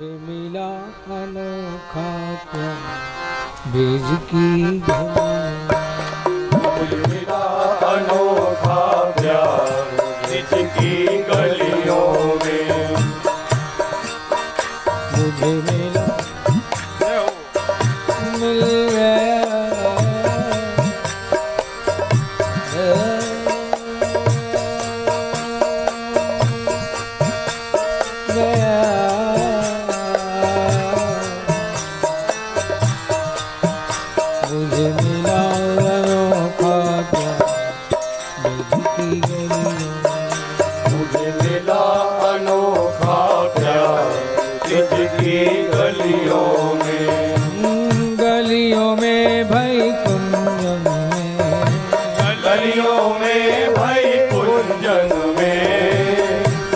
मिला अनोखा प्यार बीज की मिला अनोखा प्यार बीज की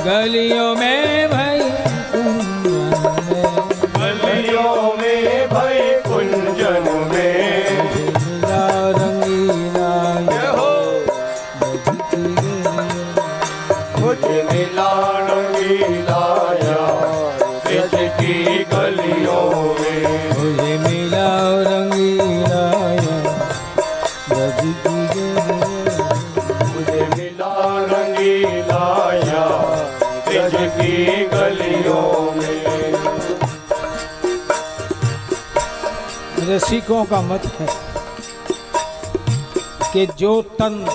गलियों में। रसिकों का मत है कि जो तन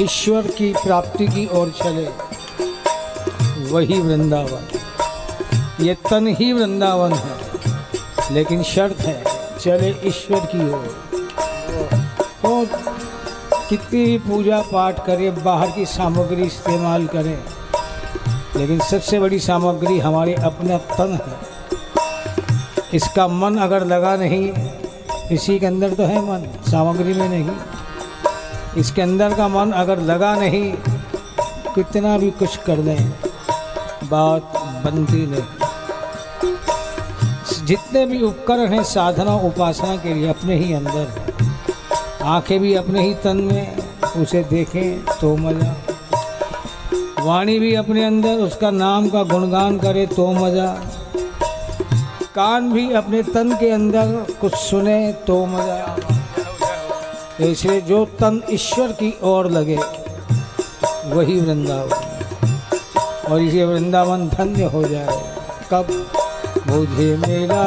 ईश्वर की प्राप्ति की ओर चले, वही वृंदावन। ये तन ही वृंदावन है, लेकिन शर्त है, चले ईश्वर की ओर। तो कितनी भी पूजा पाठ करें, बाहर की सामग्री इस्तेमाल करें, लेकिन सबसे बड़ी सामग्री हमारे अपना तन है। इसका मन अगर लगा नहीं, इसी के अंदर तो है मन, सामग्री में नहीं। इसके अंदर का मन अगर लगा नहीं, कितना भी कुछ कर लें, बात बनती नहीं। जितने भी उपकरण हैं, साधना उपासना के लिए अपने ही अंदर आँखें भी अपने ही तन में, उसे देखें तो मज़ा। वाणी भी अपने अंदर, उसका नाम का गुणगान करे तो मज़ा। कान भी अपने तन के अंदर कुछ सुने तो मज़ा इसलिए जो तन ईश्वर की ओर लगे, वही वृंदावन। और इसे वृंदावन धन्य हो जाए। कब? मुझे मेरा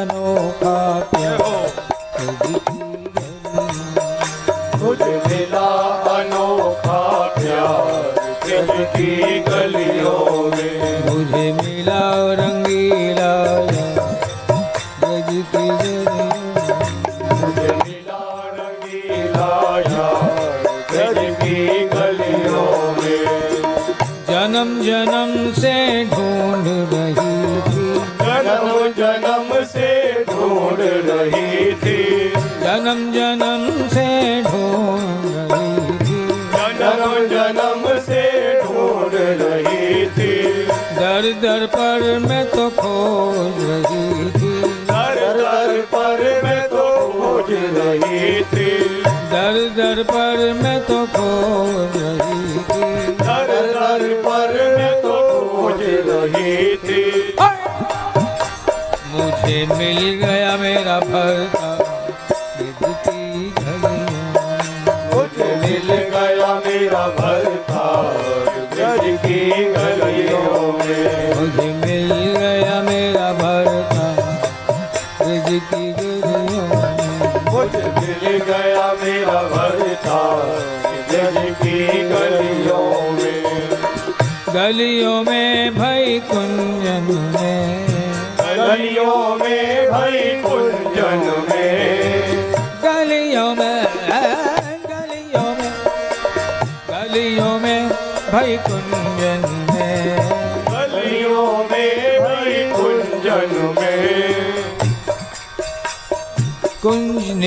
अनोखा प्यार। मुझे अनोखा प्यार। की गलियों में रही थे। मुझे मिल गया मेरा भरता की मुझे मिल गया मेरा भरता की गलियों में। मुझे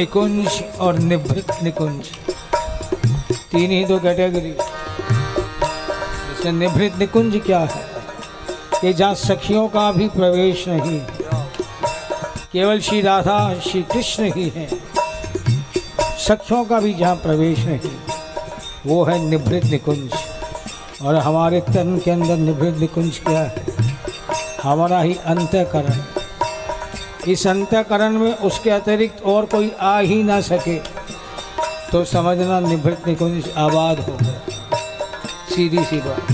निकुंज और निभृत निकुंज। तीन ही दो कैटेगरी। निभृत निकुंज क्या है? कि जहाँ सखियों का भी प्रवेश नहीं। केवल श्री राधा, श्री कृष्ण ही हैं। सखियों का भी जहाँ प्रवेश नहीं, वो है निभृत निकुंज। और हमारे तन के अंदर निभृत निकुंज क्या है? हमारा ही अंतकरण। इस अंतकरण में उसके अतिरिक्त और कोई आ ही ना सके तो समझना निभृत निकुंज आबाद हो गया। सीधी सी बात।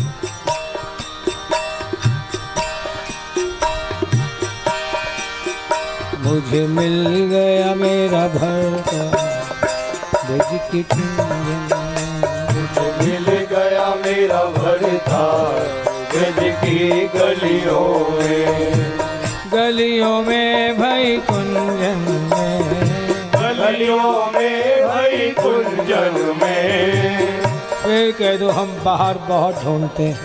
मुझे मिल गया मेरा का ब्रज कुंजन। मिल गया मेरा भरता की गलियों में। गलियों में भई कुंजन में गलियों में भाई कुंजन में फिर कह दो हम बाहर बहुत ढूंढते हैं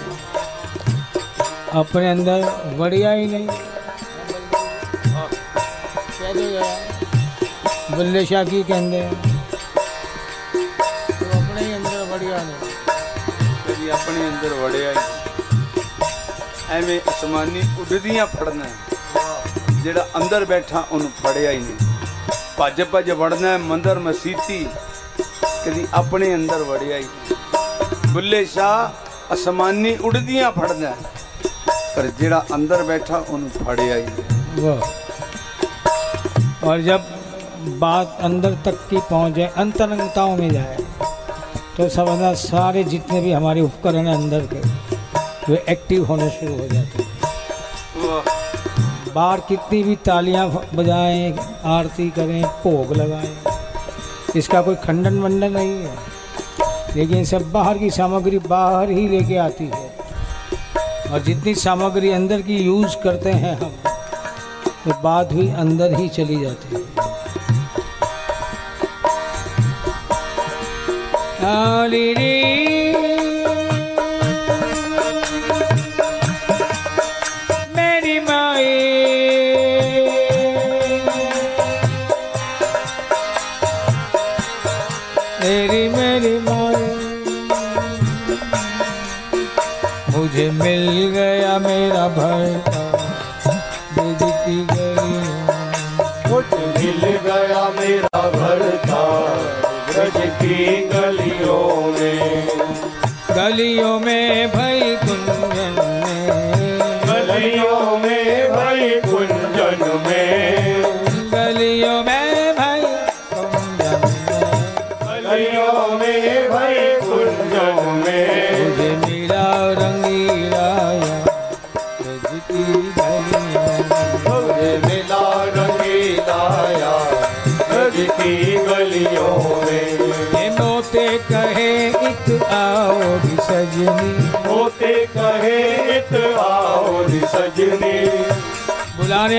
अपने अंदर बढ़िया ही नहीं कह दो यार बुल्ले शाह की कहते हैं तो अपने ही अंदर बढ़िया नहीं ਕਦੀ ਆਪਣੇ ਅੰਦਰ ਵੜਿਆ ਹੀ ਐਵੇਂ ਅਸਮਾਨੀ ਉੱਡਦੀਆਂ ਫੜਨਾ ਹੈ। ਜਿਹੜਾ ਅੰਦਰ ਬੈਠਾ ਉਹਨੂੰ ਫੜਿਆ ਹੀ ਨਹੀਂ ਭੱਜ ਭੱਜ ਵੜਨਾ ਹੈ ਮੰਦਰ ਮਸੀਤੀ ਕਦੀ ਆਪਣੇ ਅੰਦਰ ਵੜਿਆ ਹੀ ਨਹੀਂ। ਬੁੱਲੇ ਸ਼ਾਹ ਅਸਮਾਨੀ ਉੱਡਦੀਆਂ ਫੜਨਾ ਹੈ, ਪਰ ਜਿਹੜਾ ਅੰਦਰ ਬੈਠਾ ਉਹਨੂੰ ਫੜਿਆ ਹੀ ਨਹੀਂ वो और जब बात अंदर तक की पहुंच जाए अंतरंगताओं में जाए तो समझना सारे जितने भी हमारे उपकरण हैं अंदर के वे एक्टिव होने शुरू हो जाते हैं ਵਾਹ बाहर कितनी भी तालियाँ बजाएँ, आरती करें, भोग लगाएँ। इसका कोई खंडन वंडन नहीं है। लेकिन सब बाहर की सामग्री बाहर ही लेके आती है। और जितनी सामग्री अंदर की यूज़ करते हैं हम, वो बात भी अंदर ही चली जाती है। आली गलियों में भई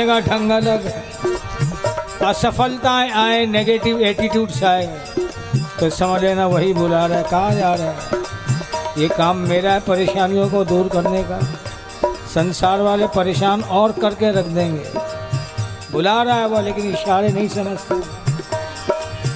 ढंग अलग। है असफलताएँ आए नेगेटिव एटीट्यूड्स आए। तो समझ लेना वही बुला रहा है, कहाँ जा रहा है? ये काम मेरा है परेशानियों को दूर करने का। संसार वाले परेशान और करके रख देंगे। बुला रहा है वो, लेकिन इशारे नहीं समझते।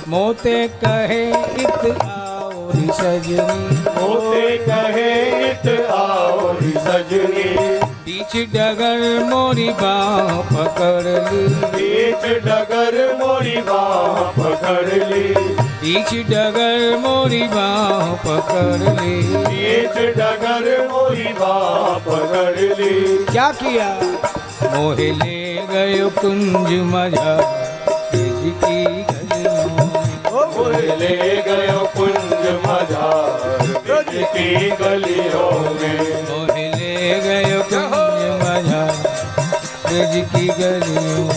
मोते कहे, इत आओ सजनी। होते कहे, इत आओ सजनी। बीच डगर मोरी बाह पकड़ ली। बीच डगर मोरी बाह पकड़ ली। बीच डगर मोरी बाह पकड़ ली। बीच डगर मोरी बाह पकड़ ली। क्या किया? मोहे ले गयो कुंज मज़ा। की ले गयो कुंज ब्रज की गलियों में। मोहे ले गयो ब्रिज की गलियों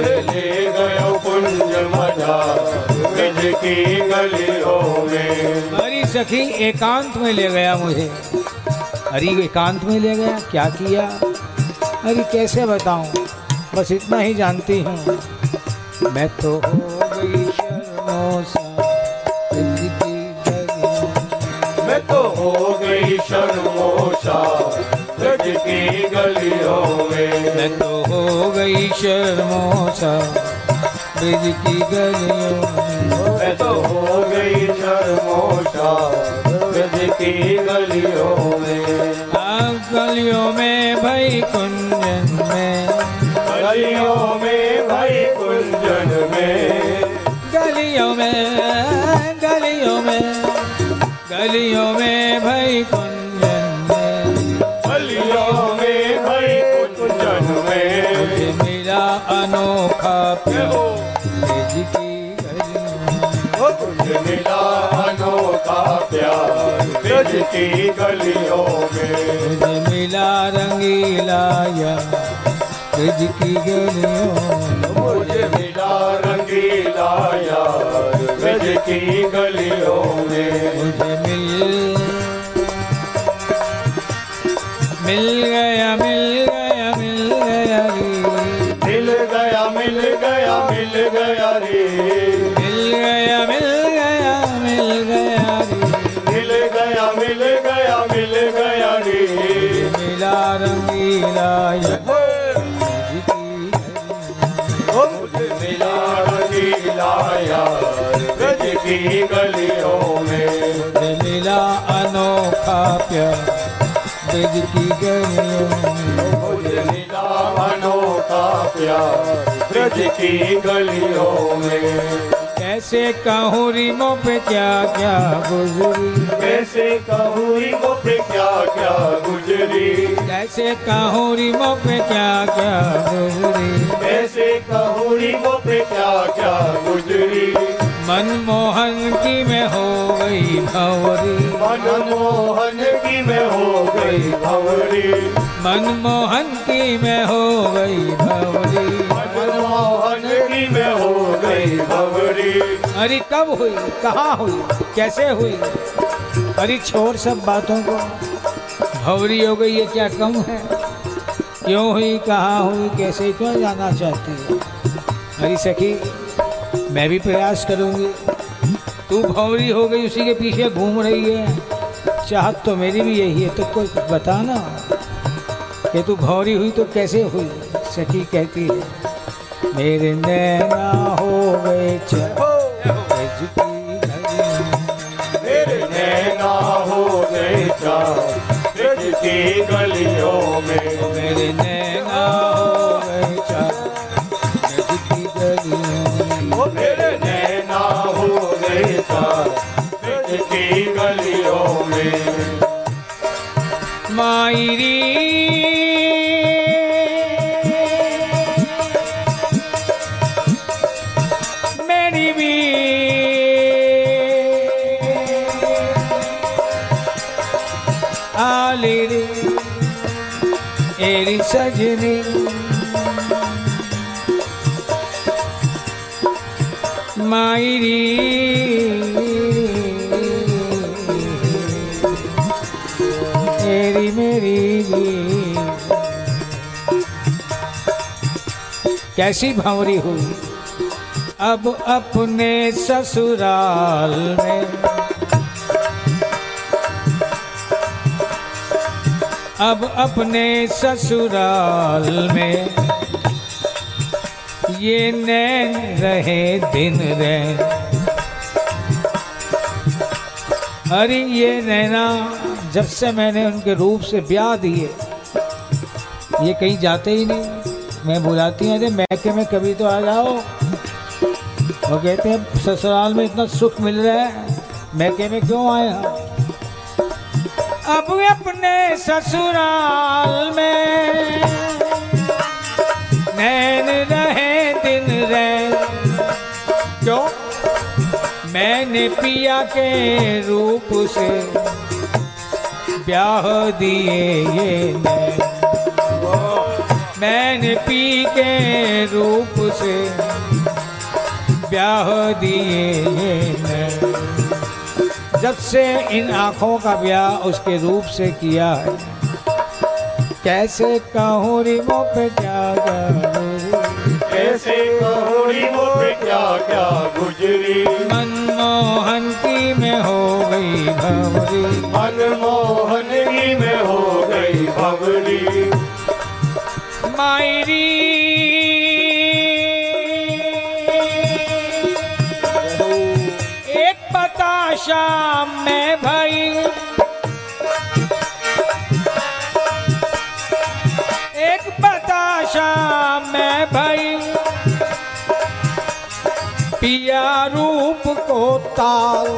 ले गयो कुंज ब्रज की गलियों में हरी सखी, एकांत में ले गया मुझे। हरी एकांत में ले गया? क्या किया? अरे, कैसे बताऊँ? बस इतना ही जानती हूँ। मैं तो हो गई मैं तो हो गई की गलियों में। तो हो गई शर्मोसा ब्रिज की गलियों में। तो हो गई शर्मोशा ब्रज की गलियों में। आ गलियों में भई कुंजन में। गलियों में भाई कुंजन में। गलियों में गलियों में गलियों की गलियों में। मिला रंगीला ब्रज की गलियों मुझे मिला रंगीला ब्रज की गलियों में। मुझे मिल मिल गया की गलियों में। मिला अनोखा प्यार ब्रज की गलियों में। मुझे मिला अनोखा प्यार ब्रज की गलियों में। कैसे कहूँ रिमो पे क्या क्या गुजरी। कैसे कहूँ वो पे क्या क्या गुजरी। कैसे कहूँ रिमो पे क्या क्या गुजरी। कैसे कहूँ वो पे क्या क्या गुजरी। मनमोहन की मैं हो गई भंवरी मनमोहन की मैं हो गई भंवरी मनमोहन की मैं हो गई भंवरी मनमोहन की मैं हो गई भंवरी अरे कब हुई? कहाँ हुई? कैसे हुई? अरे छोड़ सब बातों को। भंवरी हो गई ये क्या कम है? क्यों हुई? कहाँ हुई? कैसे? क्यों जाना चाहती है? अरे सखी मैं भी प्रयास करूँगी। तू भंवरी हो गई उसी के पीछे घूम रही है। चाहत तो मेरी भी यही है तो कोई बता ना। कि तू भंवरी हुई तो कैसे हुई? सखी कहती है मेरे नैना हो गए मेरे नैना हो गए गलियों में। मेरे नैना कैसी भंवरी हुई? अब अपने ससुराल में। अब अपने ससुराल में। ये नैन रहे दिन रैन। अरे ये नैना, जब से मैंने उनके रूप से ब्याह दिए, ये कहीं जाते ही नहीं। मैं बुलाती हूँ, अरे मैके में कभी तो आ जाओ। वो कहते हैं, ससुराल में इतना सुख मिल रहा है, मैके में क्यों आए हम अब अपने ससुराल में नैन रहे, दिन रहे। क्यों? मैंने पिया के रूप से ब्याह दिए ये नैन। मैंने पी के रूप से ब्याह दिए जब से इन आँखों का ब्याह उसके रूप से किया है कैसे कहूँ रिमो पे क्या कैसे कहोड़ी वो पे क्या क्या गुजरी। मनमोहन की में हो गई भवरी। मनमोहन की में हो गई भवरी। मायरी। एक पता शाम में भाई। एक पता शाम में भाई। पिया रूप को ताल।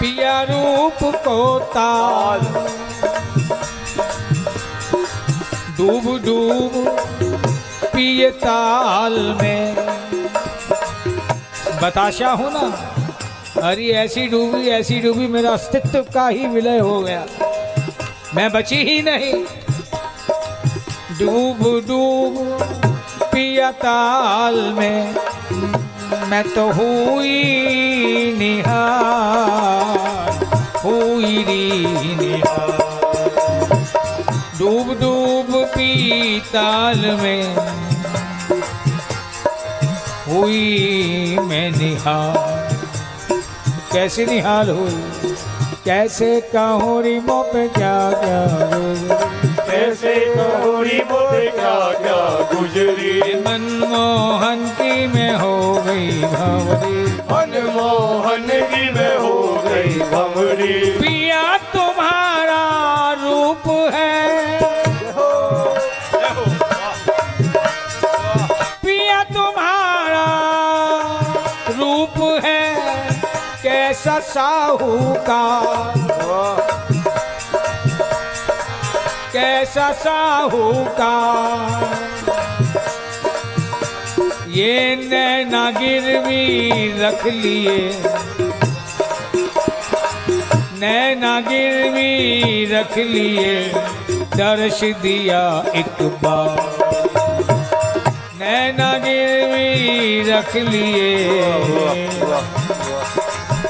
पिया रूप को ताल। डूब डूब पिए ताल में। बताशा हूँ ना? अरे ऐसी डूबी ऐसी डूबी मेरा अस्तित्व का ही विलय हो गया। मैं बची ही नहीं। डूब डूब पिया ताल में मैं तो हुई निहार, हुई री पी ताल में हुई मैं निहाल। कैसी निहाल हुई? कैसे कहूँ रिमो पे क्या क्या। कैसे कहोरी मोरे क्या क्या गुजरी? मनमोहन की में हो गई भंवरी। मनमोहन की में हो गई भंवरी। साहूकार कैसा साहूकार ये नैना गिरवी रख लिए। नैना गिरवी रख लिए। दर्श दिया एक बार। नैना गिरवी रख लिए।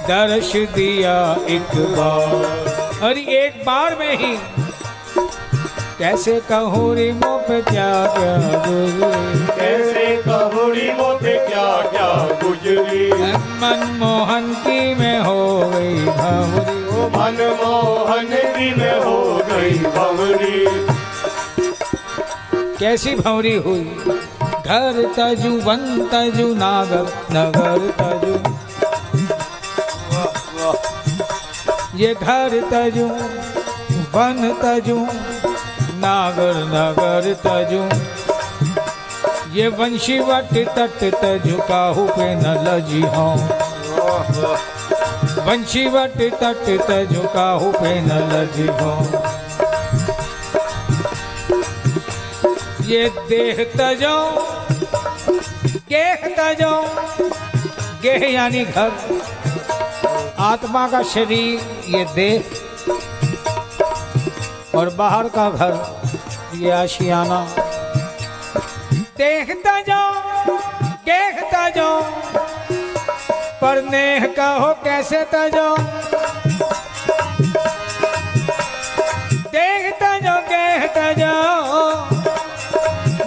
दर्श दिया एक बार। अरे एक बार में ही कैसे कहूँ रे मुँह पे क्या क्या गुजरी कैसे कहोरी मोरे क्या क्या गुजरी। मनमोहन की में हो गई भंवरी। मनमोहन की में हो गई भंवरी। कैसी भंवरी हुई? घर तजु वन तजु नागर नगर तजु। ये घर तजु, वन तजु, नागर नगर तजु। ये वंशी वट तट तजु काहू पे न लजी हूँ। वंशी वट तट तजु काहू पे न लजी हूँ। ये देह तजो, गेह तजो, गेह यानी घर। आत्मा का शरीर, ये देह और बाहर का घर, ये आशियाना। देखता तजो देखता तजो पर नेह का हो कैसे तजो देखता तजो गेह तजो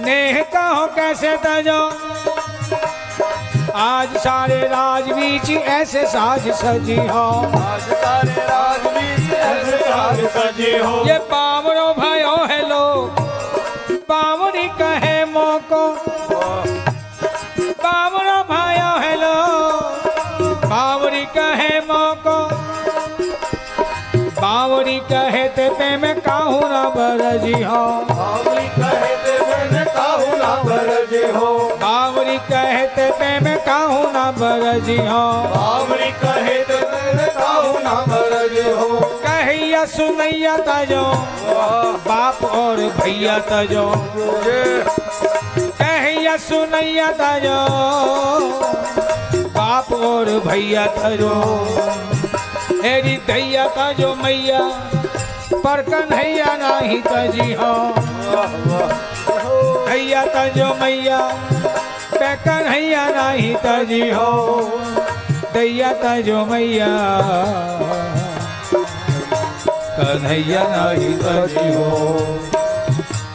नेह का हो कैसे तजो आज सारे राज बीच ऐसे साज सजी हो। आज सारे राजवीर ऐसे राज सजे हो। ये पावरो भयो हेलो। पावरी कहे मोको। पावरो भयो हेलो। पावरी कहे मोको। बावरी कहे ते पे में काहू ना बरजी हो। बावरी कहे ते मैंने काहू ना काहू ना बरजी हो बावरी कहे ते मैंने काहू ना भरजे हो कहिया सुनैया तजो बाप और भैया तजो। कहिया सुनैया तजो बाप और भैया तजो। हेरी दैया तजो मैया पर कन्हैया नाही तजी हो भैया तजो मैया कन्हैया नाही तजी हो। दैया तजो मैया। कन्हैया नाही तजी हो।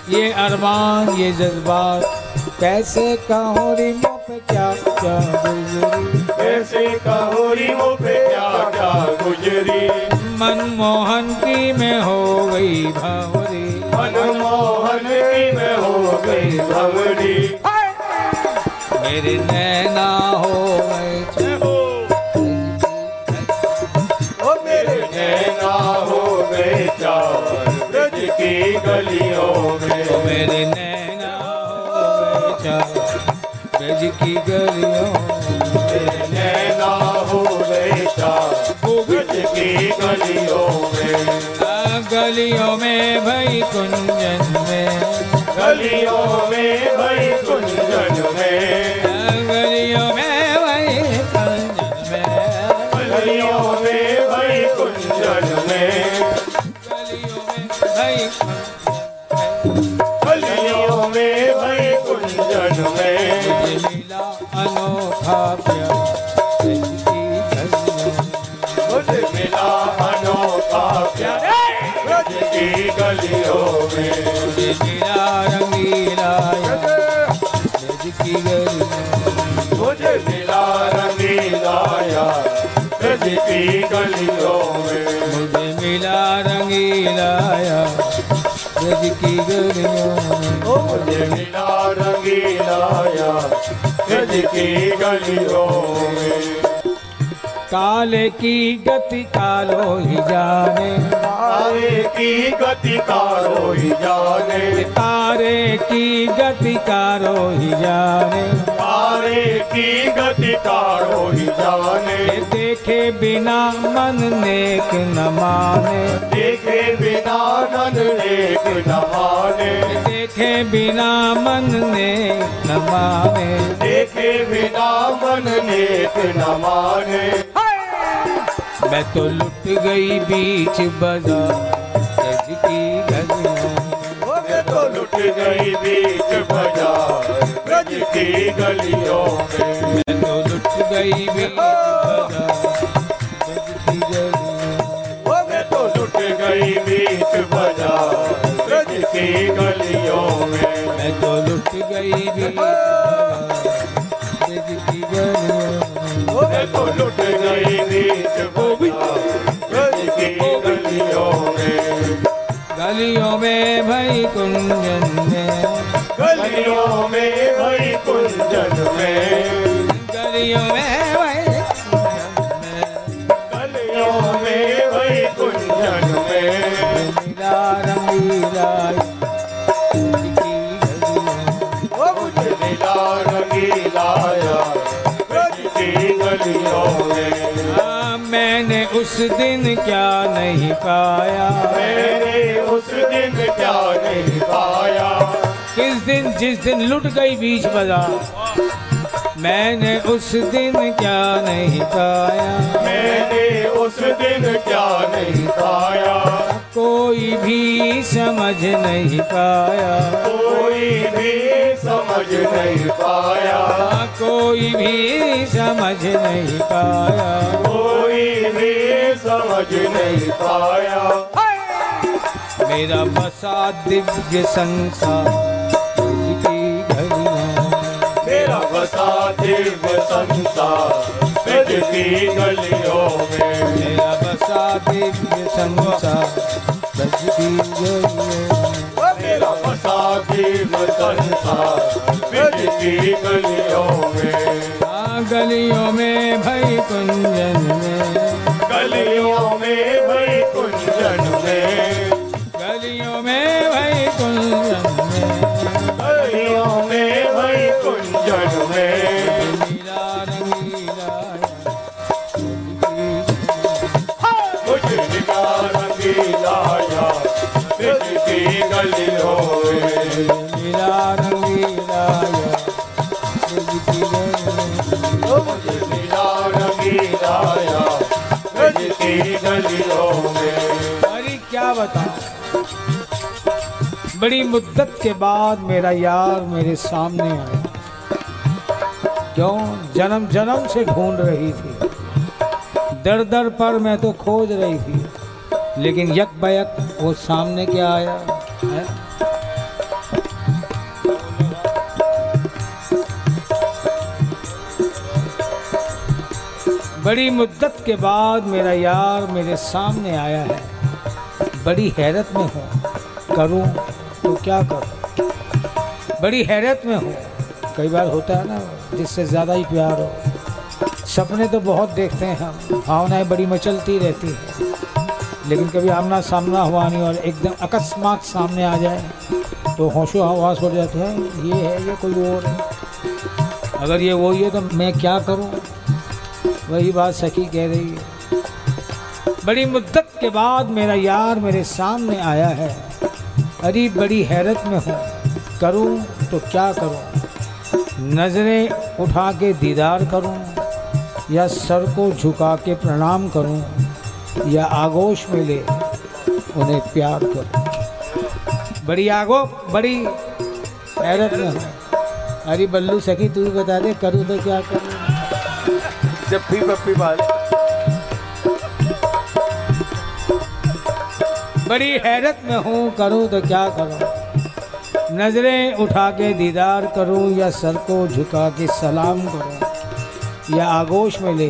ये अरमान ये जज्बात कैसे कहो रे मुँह पे क्या क्या गुजरी। कैसे कहोरी मो पे क्या क्या गुजरी। मनमोहन की में हो गई भंवरी। मनमोहन की में हो गई भंवरी। मेरे नैना हो गए। ओ मेरे। नैना हो गए ब्रज की गलियों में। मेरे। नैना हो गए ब्रज की गलियों मेरे नैना हो गए ब्रज की गलियों में। गलियों में भई कुंजन में। गलियों में भाई कुंजन में। गलियों में वही कंजन में। गलियों में भाई कुंजन में। गलियों में वही गलियों में भाई कुंजन में। मुझे अनोखा प्यार मिला की गलियों में मिला रंगीला इसकी गलियों मुझे मिला रंगीला यार की गलियों में मुझे मिला रंगीला ब्रज की गलियों में मुझे मिला रंगीला यार की गलियों में काले की गति कालो ही जाने। तारे की गति कारो ही जाने। तारे की गति कारो ही जाने। तारे की गति कारो ही जाने। देखे बिना मन नेक न माने। देखे बिना मन एक न माने। देखे बिना मन नेक न माने। देखे बिना मन नेक न माने। मैं तो लुट गई बीच बाज़ार ब्रज की गलियों मैं तो लुट गई बीच बाज़ार। ब्रज की गलियों में। मैं तो लुट गई बीच बाज़ार ब्रज की गलियों मैं तो लुट गई बीच बाज़ार। ब्रज की गलियों में। मैं तो लुट गई बीच बाज़ार। ब्रज की गलियों तो लुट ब्रज की गलियों में गलियों में भई कुंजन में। गलियों में भई कुंजन में। गलियों में भई गलियों में भई कुंजन में की गलियों वो मुझे मिला रंगीला यार की गलियों में। मैंने उस दिन क्या नहीं पाया? मैंने उस दिन क्या नहीं पाया? किस दिन जिस दिन लुट गई बीच बाज़ार? मैंने उस दिन क्या नहीं पाया? मैंने उस दिन क्या नहीं पाया? कोई भी समझ नहीं पाया। कोई भी समझ नहीं पाया। कोई भी समझ नहीं पाया। कोई भी समझ नहीं पाया। मेरा बसा दिव्य संसार की घड़ियाँ मेरा बसा दिव्य संसार की गलियों में। मेरा बसा दिव्य संसार मेरा बसा दिव्य संसार ब्रज गलियों में गलियों में भई कुंजन में। गलियों में भई कुंजन में। गलियों में भई कुंजन में। गलियों में भई कुंजन में। अरे क्या बड़ी मुद्दत के बाद मेरा यार मेरे सामने आया। क्यों? जन्म जन्म से ढूंढ रही थी। दर दर पर मैं तो खोज रही थी। लेकिन यक बयक वो सामने क्या आया? बड़ी मुद्दत के बाद मेरा यार मेरे सामने आया है। बड़ी हैरत में हूँ। करूँ तो क्या करूँ? बड़ी हैरत में हूँ। कई बार होता है ना, जिससे ज़्यादा ही प्यार हो। सपने तो बहुत देखते हैं हम। भावनाएँ बड़ी मचलती रहती हैं। लेकिन कभी आमना सामना हुआ नहीं और एकदम अकस्मात सामने आ जाए तो होशो हवास हो जाते हैं, ये है, ये कोई और है। अगर ये वही है तो मैं क्या करूँ? वही बात सखी कह रही है। बड़ी मुद्दत के बाद मेरा यार मेरे सामने आया है। अरे, बड़ी हैरत में हूँ। करूँ तो क्या करूँ? नज़रें उठा के दीदार करूँ या सर को झुका के प्रणाम करूँ? या आगोश में ले उन्हें प्यार करूँ। बड़ी आगो बड़ी हैरत में। अरे बल्लू सखी तू ही बता दे करूँ तो क्या करूँ? जप्फी पप्पी बाल बड़ी हैरत में हूँ करूँ तो क्या करूँ? नज़रें उठा के दीदार करूँ या सर को झुका के सलाम करूँ? या आगोश में ले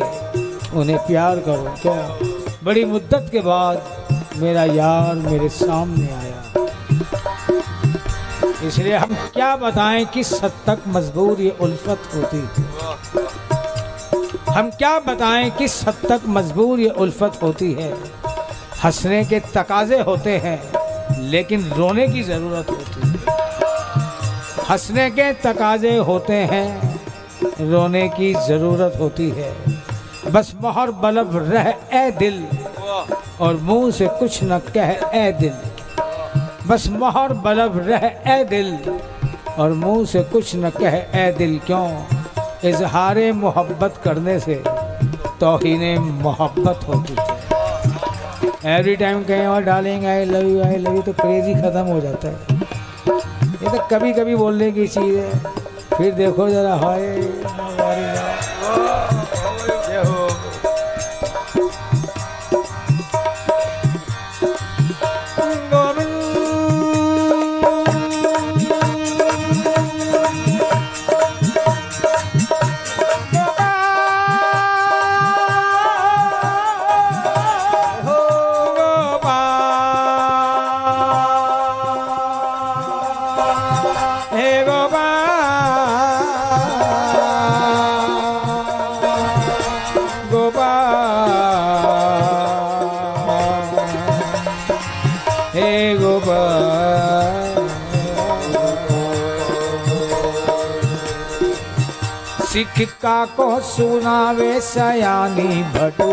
उन्हें प्यार करूँ? क्या? बड़ी मुद्दत के बाद मेरा यार मेरे सामने आया। इसलिए हम क्या बताएँ किस हद तक मजबूर ये उल्फत होती थी। हम क्या बताएँ किस हद तक मजबूर ये उल्फत होती है। हंसने के तकाजे होते हैं, लेकिन रोने की ज़रूरत होती है। हंसने के तकाजे होते हैं, रोने की ज़रूरत होती है। बस मोहर बलब रह ए दिल। और मुँह से कुछ न कह ए दिल। बस मोहर बलब रह ए दिल। और मुँह से कुछ न कह ए दिल क्यों? इजहार मोहब्बत करने से तोहन मोहब्बत होती है एवरी टाइम कहें और डालेंगे I love you I love you तो क्रेजी ख़त्म हो जाता है। ये तो कभी कभी बोलने की चीज़ है। फिर देखो ज़रा, हाय सिक्का को सुनावे सयानी भटू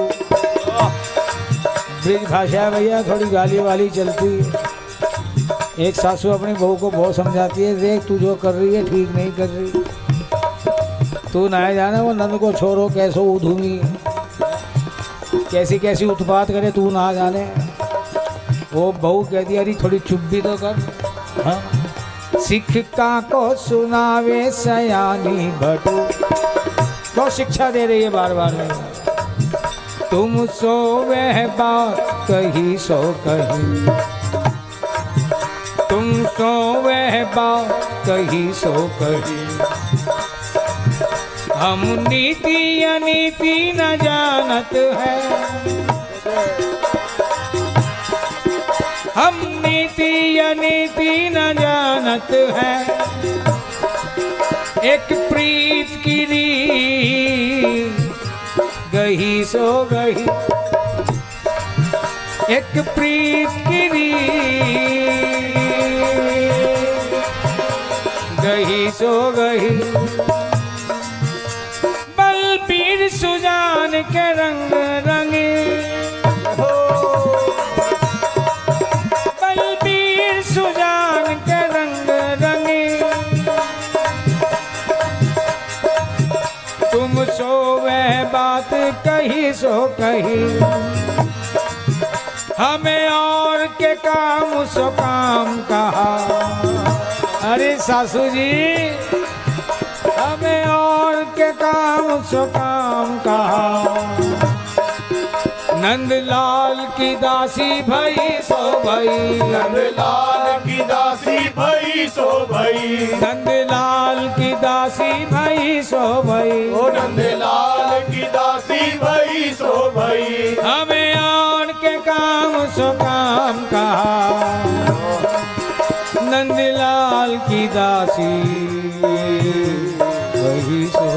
ब्रिज भाषा है भैया, थोड़ी गाली वाली चलती है। एक सासू अपनी बहू को बहुत समझाती है, देख तू जो कर रही है, ठीक नहीं कर रही। तू ना जाने वो नंद को छोड़ो, कैसो उधूमी कैसी कैसी उत्पात करे तू ना जाने। वो बहू कहती अरे थोड़ी चुप भी तो कर हाँ। सिक्का को सुनावे सयानी भटू। तो शिक्षा दे रही है बार बार तुम सो वह बात कही, सो कही। तुम सो वह बात कही, सो कही। हम नीति अनीति न जानत है। नीति, अनीति न जानत है। एक प्रीत की गही सो गही। एक प्रीत की गही सो गही। बलबीर सुजान के रंग रंगे कही सो कही। हमें और के काम सो काम कहा। अरे सासू जी हमें और के काम सो काम कहा। नंदलाल की दासी भई सो भई। नंदलाल की दासी भई सो भई। नंदलाल की दासी भई सो भई। ओ नंदलाल भई, सो भई। हमें आन के काम, सो काम कहा नंदलाल की दासी। वही सो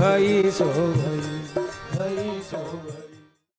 भई सो भई।